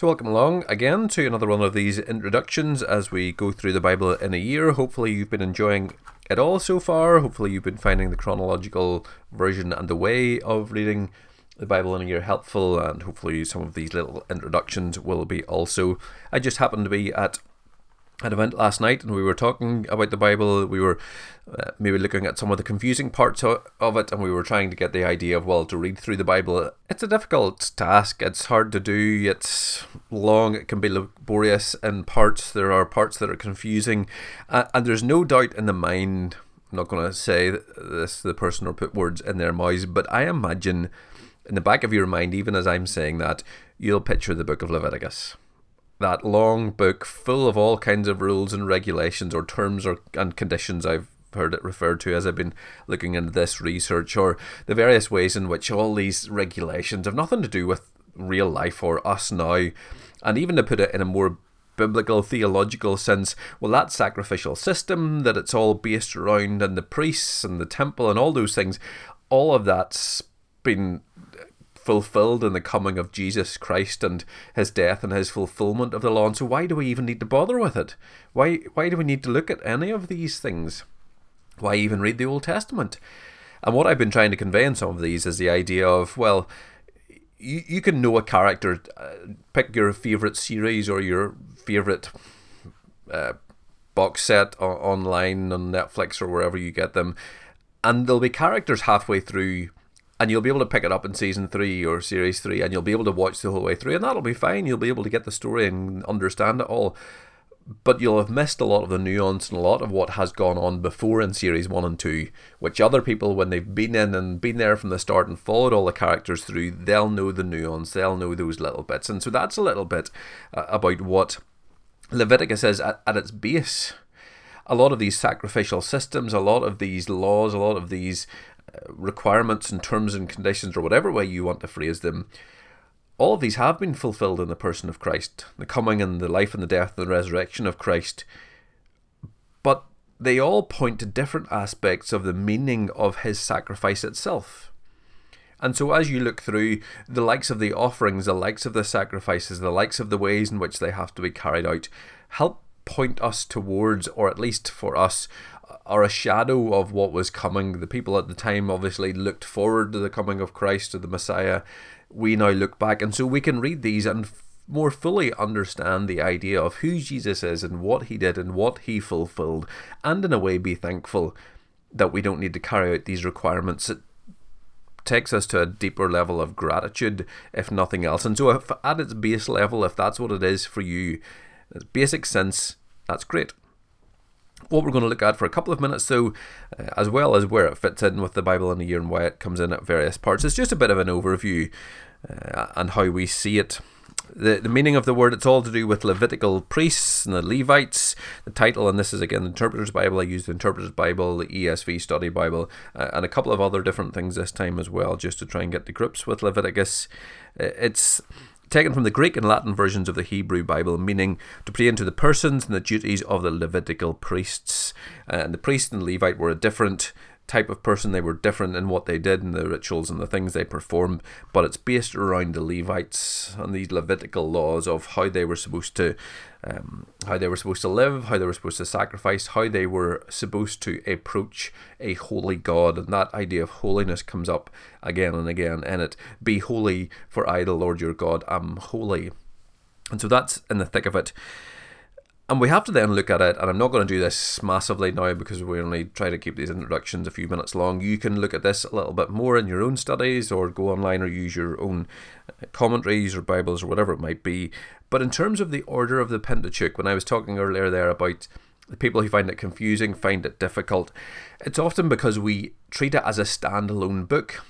So, welcome along again to another one of these introductions as we go through the Bible in a year. Hopefully, you've been enjoying it all so far. Hopefully, you've been finding the chronological version and the way of reading the Bible in a year helpful, and hopefully, some of these little introductions will be also. I just happened to be at an event last night and we were talking about the Bible. We were uh, maybe looking at some of the confusing parts of it and we were trying to get the idea of, well, to read through the Bible, it's a difficult task. It's hard to do. It's long. It can be laborious in parts. There are parts that are confusing. Uh, and there's no doubt in the mind, I'm not going to say this the person or put words in their mouths, but I imagine in the back of your mind, even as I'm saying that, you'll picture the book of Leviticus that long book full of all kinds of rules and regulations or terms or and conditions I've heard it referred to as I've been looking into this research or the various ways in which all these regulations have nothing to do with real life or us now. And even to put it in a more biblical theological sense well that sacrificial system that it's all based around and the priests and the temple and all those things all of that's been fulfilled in the coming of Jesus Christ and his death and his fulfillment of the law. And so why do we even need to bother with it? Why why do we need to look at any of these things? Why even read the Old Testament? And what I've been trying to convey in some of these is the idea of, well, you, you can know a character, uh, pick your favourite series or your favourite uh, box set o- online on Netflix or wherever you get them, and there'll be characters halfway through and you'll be able to pick it up in season three or series three, and you'll be able to watch the whole way through, and that'll be fine. You'll be able to get the story and understand it all. But you'll have missed a lot of the nuance and a lot of what has gone on before in series one and two, which other people, when they've been in and been there from the start and followed all the characters through, they'll know the nuance, they'll know those little bits. And so that's a little bit uh, about what Leviticus is at, at its base a lot of these sacrificial systems, a lot of these laws, a lot of these requirements and terms and conditions, or whatever way you want to phrase them, all of these have been fulfilled in the person of Christ, the coming and the life and the death and the resurrection of Christ. But they all point to different aspects of the meaning of his sacrifice itself. And so, as you look through the likes of the offerings, the likes of the sacrifices, the likes of the ways in which they have to be carried out, help point us towards, or at least for us, are a shadow of what was coming. The people at the time obviously looked forward to the coming of Christ, to the Messiah. We now look back, and so we can read these and more fully understand the idea of who Jesus is and what he did and what he fulfilled, and in a way be thankful that we don't need to carry out these requirements. It takes us to a deeper level of gratitude, if nothing else. And so, if at its base level, if that's what it is for you, basic sense, that's great what we're going to look at for a couple of minutes, so uh, as well as where it fits in with the Bible in a year and why it comes in at various parts. It's just a bit of an overview uh, and how we see it. The, the meaning of the word, it's all to do with Levitical priests and the Levites. The title, and this is again the Interpreter's Bible. I used the Interpreter's Bible, the ESV Study Bible, uh, and a couple of other different things this time as well, just to try and get to grips with Leviticus. Uh, it's taken from the Greek and Latin versions of the Hebrew Bible, meaning to pray into the persons and the duties of the Levitical priests. Uh, and the priest and Levite were a different type of person. They were different in what they did and the rituals and the things they performed, but it's based around the Levites and these Levitical laws of how they were supposed to, um, how they were supposed to live, how they were supposed to sacrifice, how they were supposed to approach a holy God, and that idea of holiness comes up again and again in it. Be holy, for I, the Lord your God, am holy. And so that's in the thick of it. And we have to then look at it, and I'm not going to do this massively now because we only try to keep these introductions a few minutes long. You can look at this a little bit more in your own studies or go online or use your own uh, commentaries or Bibles or whatever it might be. But in terms of the order of the Pentateuch, when I was talking earlier there about the people who find it confusing, find it difficult, it's often because we treat it as a standalone book.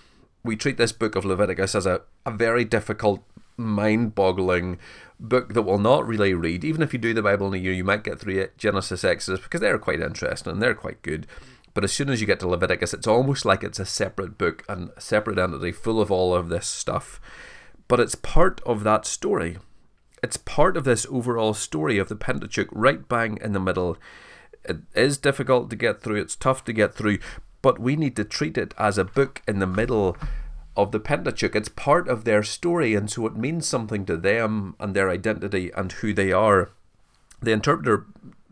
We treat this book of Leviticus as a, a very difficult mind boggling book that will not really read. Even if you do the Bible in a year, you might get through it, Genesis, Exodus, because they're quite interesting and they're quite good. But as soon as you get to Leviticus, it's almost like it's a separate book and a separate entity full of all of this stuff. But it's part of that story. It's part of this overall story of the Pentateuch, right bang in the middle. It is difficult to get through, it's tough to get through, but we need to treat it as a book in the middle of the Pentateuch. It's part of their story, and so it means something to them and their identity and who they are. The interpreter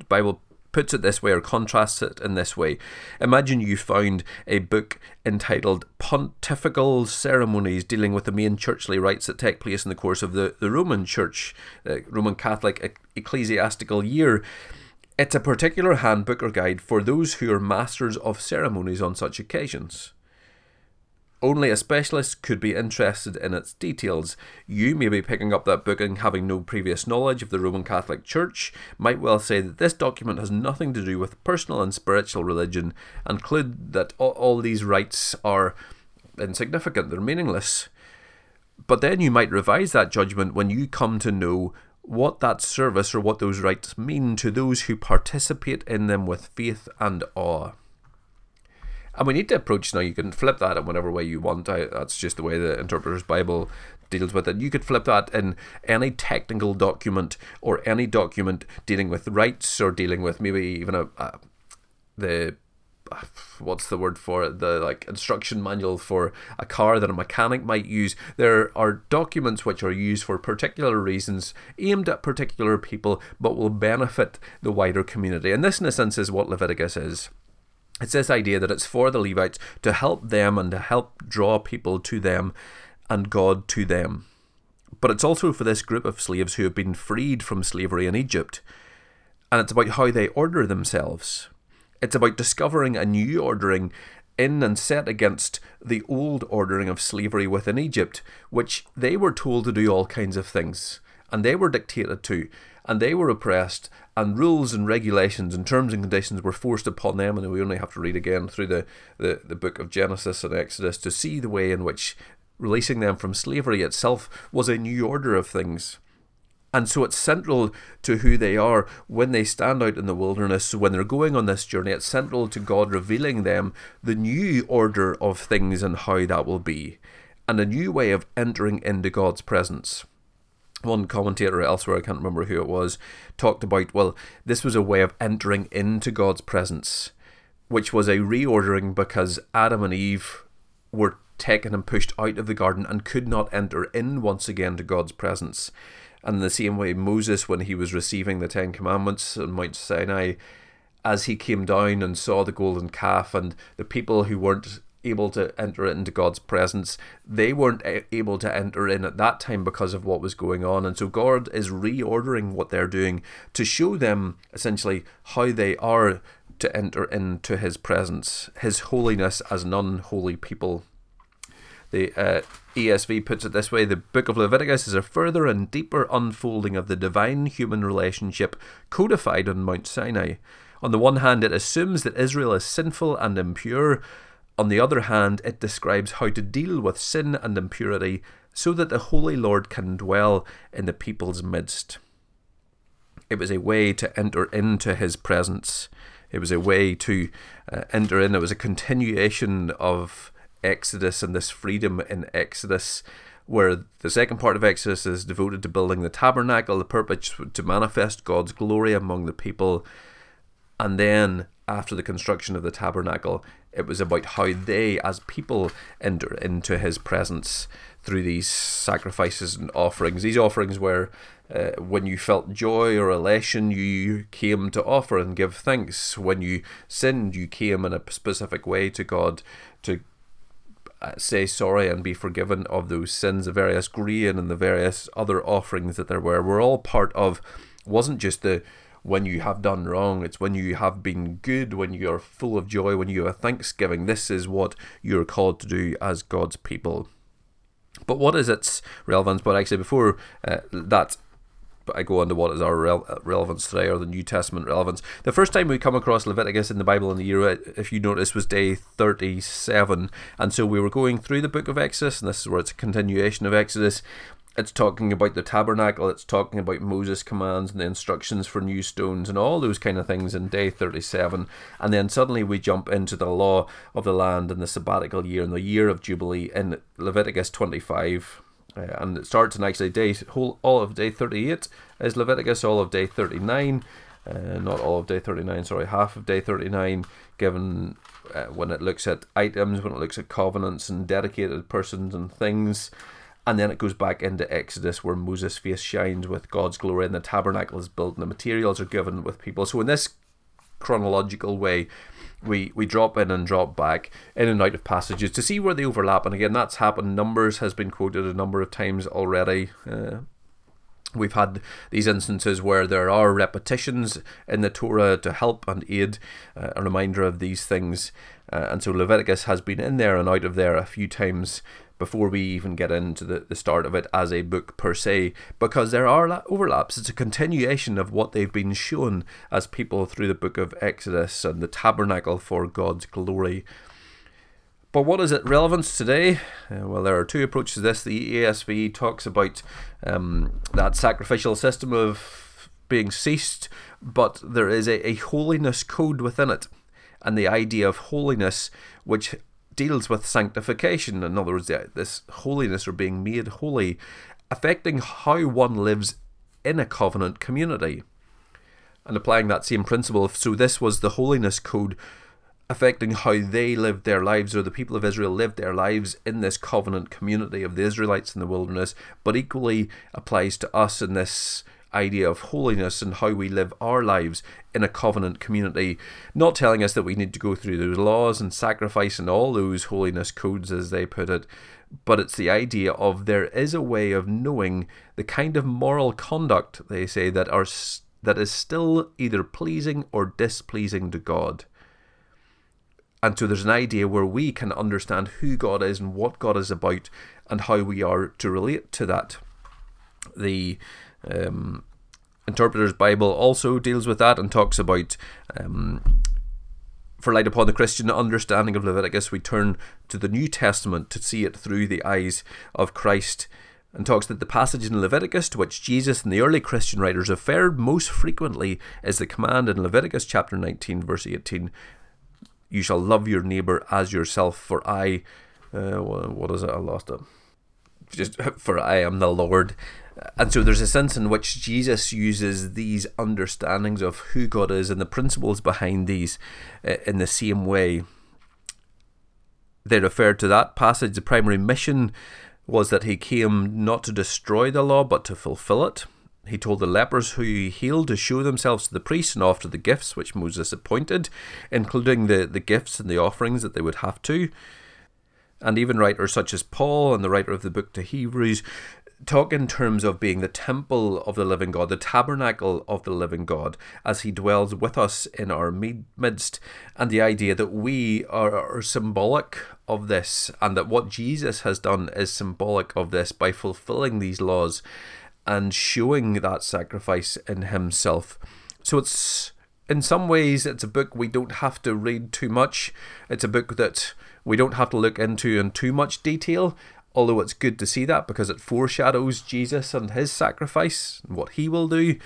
Bible puts it this way or contrasts it in this way. Imagine you found a book entitled Pontifical Ceremonies dealing with the main churchly rites that take place in the course of the, the Roman Church, uh, Roman Catholic ecclesiastical year. It's a particular handbook or guide for those who are masters of ceremonies on such occasions. Only a specialist could be interested in its details. You may be picking up that book and having no previous knowledge of the Roman Catholic Church, might well say that this document has nothing to do with personal and spiritual religion, and conclude that all, all these rites are insignificant, they're meaningless. But then you might revise that judgment when you come to know what that service or what those rites mean to those who participate in them with faith and awe. And we need to approach now. You can flip that in whatever way you want. I, that's just the way the Interpreter's Bible deals with it. You could flip that in any technical document or any document dealing with rights or dealing with maybe even a, a the what's the word for it the like instruction manual for a car that a mechanic might use there are documents which are used for particular reasons aimed at particular people but will benefit the wider community and this in a sense is what leviticus is it's this idea that it's for the Levites to help them and to help draw people to them and God to them. But it's also for this group of slaves who have been freed from slavery in Egypt. And it's about how they order themselves. It's about discovering a new ordering in and set against the old ordering of slavery within Egypt, which they were told to do all kinds of things, and they were dictated to, and they were oppressed, and rules and regulations and terms and conditions were forced upon them. And we only have to read again through the, the, the book of Genesis and Exodus to see the way in which releasing them from slavery itself was a new order of things. And so it's central to who they are when they stand out in the wilderness. So when they're going on this journey, it's central to God revealing them the new order of things and how that will be, and a new way of entering into God's presence one commentator elsewhere, I can't remember who it was, talked about, well, this was a way of entering into God's presence, which was a reordering because Adam and Eve were taken and pushed out of the garden and could not enter in once again to God's presence. And the same way, Moses, when he was receiving the Ten Commandments on Mount Sinai, as he came down and saw the golden calf and the people who weren't able to enter into God's presence. They weren't able to enter in at that time because of what was going on. And so God is reordering what they're doing to show them essentially how they are to enter into His presence, His holiness as an unholy people. The uh, ESV puts it this way the book of Leviticus is a further and deeper unfolding of the divine human relationship codified on Mount Sinai. On the one hand, it assumes that Israel is sinful and impure, on the other hand, it describes how to deal with sin and impurity so that the Holy Lord can dwell in the people's midst. It was a way to enter into his presence. It was a way to uh, enter in. It was a continuation of Exodus and this freedom in Exodus, where the second part of Exodus is devoted to building the tabernacle, the purpose to manifest God's glory among the people. And then, after the construction of the tabernacle, it was about how they, as people, enter into his presence through these sacrifices and offerings. These offerings were uh, when you felt joy or elation, you came to offer and give thanks. When you sinned, you came in a specific way to God to uh, say sorry and be forgiven of those sins. The various grain and the various other offerings that there were were all part of, wasn't just the when you have done wrong. It's when you have been good, when you are full of joy, when you are thanksgiving. This is what you're called to do as God's people. But what is its relevance? But actually, before uh, that, but I go on to what is our rel- relevance today, or the New Testament relevance. The first time we come across Leviticus in the Bible in the year, if you notice, was day 37. And so we were going through the book of Exodus, and this is where it's a continuation of Exodus it's talking about the tabernacle, it's talking about Moses' commands and the instructions for new stones and all those kind of things in day 37. And then suddenly we jump into the law of the land and the sabbatical year and the year of Jubilee in Leviticus 25. Uh, and it starts in actually day whole all of day 38 is Leviticus, all of day 39 uh, not all of day 39, sorry, half of day 39, given uh, when it looks at items, when it looks at covenants and dedicated persons and things. And then it goes back into Exodus where Moses' face shines with God's glory and the tabernacle is built and the materials are given with people. So, in this chronological way, we, we drop in and drop back in and out of passages to see where they overlap. And again, that's happened. Numbers has been quoted a number of times already. Uh, We've had these instances where there are repetitions in the Torah to help and aid uh, a reminder of these things. Uh, and so Leviticus has been in there and out of there a few times before we even get into the, the start of it as a book per se, because there are overlaps. It's a continuation of what they've been shown as people through the book of Exodus and the tabernacle for God's glory. But what is its relevance today? Uh, well, there are two approaches to this. The ESV talks about um, that sacrificial system of being ceased, but there is a, a holiness code within it. And the idea of holiness, which deals with sanctification. In other words, this holiness or being made holy, affecting how one lives in a covenant community. And applying that same principle, so this was the holiness code affecting how they lived their lives, or the people of Israel lived their lives in this covenant community of the Israelites in the wilderness, but equally applies to us in this idea of holiness and how we live our lives in a covenant community, not telling us that we need to go through those laws and sacrifice and all those holiness codes, as they put it, but it's the idea of there is a way of knowing the kind of moral conduct they say that are that is still either pleasing or displeasing to God. And so there's an idea where we can understand who God is and what God is about and how we are to relate to that. The um, Interpreter's Bible also deals with that and talks about. Um, for light upon the Christian understanding of Leviticus, we turn to the New Testament to see it through the eyes of Christ and talks that the passage in Leviticus to which Jesus and the early Christian writers referred most frequently is the command in Leviticus chapter 19, verse 18 You shall love your neighbour as yourself, for I. Uh, what is it? I lost it. Just for I am the Lord. And so there's a sense in which Jesus uses these understandings of who God is and the principles behind these uh, in the same way. They refer to that passage. The primary mission was that he came not to destroy the law but to fulfill it. He told the lepers who he healed to show themselves to the priests and offer the gifts which Moses appointed, including the, the gifts and the offerings that they would have to. And even writers such as Paul and the writer of the book to Hebrews talk in terms of being the temple of the living God, the tabernacle of the living God, as He dwells with us in our midst, and the idea that we are, are, symbolic of this, and that what Jesus has done is symbolic of this by fulfilling these laws and showing that sacrifice in Himself. So it's in some ways it's a book we don't have to read too much. It's a book that we don't have to look into in too much detail although it's good to see that because it foreshadows Jesus and his sacrifice and what he will do.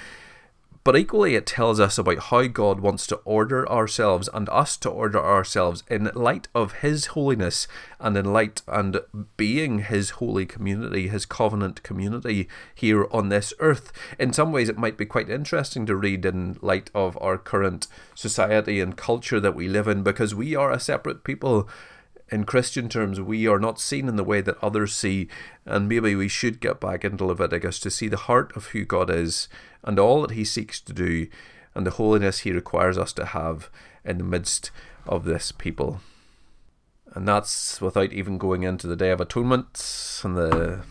But equally, it tells us about how God wants to order ourselves and us to order ourselves in light of His holiness and in light and being His holy community, His covenant community here on this earth. In some ways, it might be quite interesting to read in light of our current society and culture that we live in because we are a separate people in Christian terms, we are not seen in the way that others see, and maybe we should get back into Leviticus to see the heart of who God is and all that He seeks to do and the holiness He requires us to have in the midst of this people. And that's without even going into the Day of Atonement and the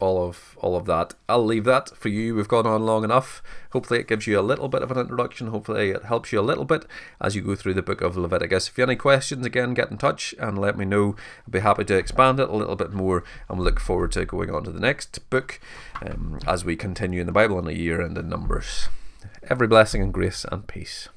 all of all of that. I'll leave that for you. We've gone on long enough. Hopefully, it gives you a little bit of an introduction. Hopefully, it helps you a little bit as you go through the book of Leviticus. If you have any questions, again, get in touch and let me know. I'll be happy to expand it a little bit more, and look forward to going on to the next book um, as we continue in the Bible in a year and in Numbers. Every blessing and grace and peace.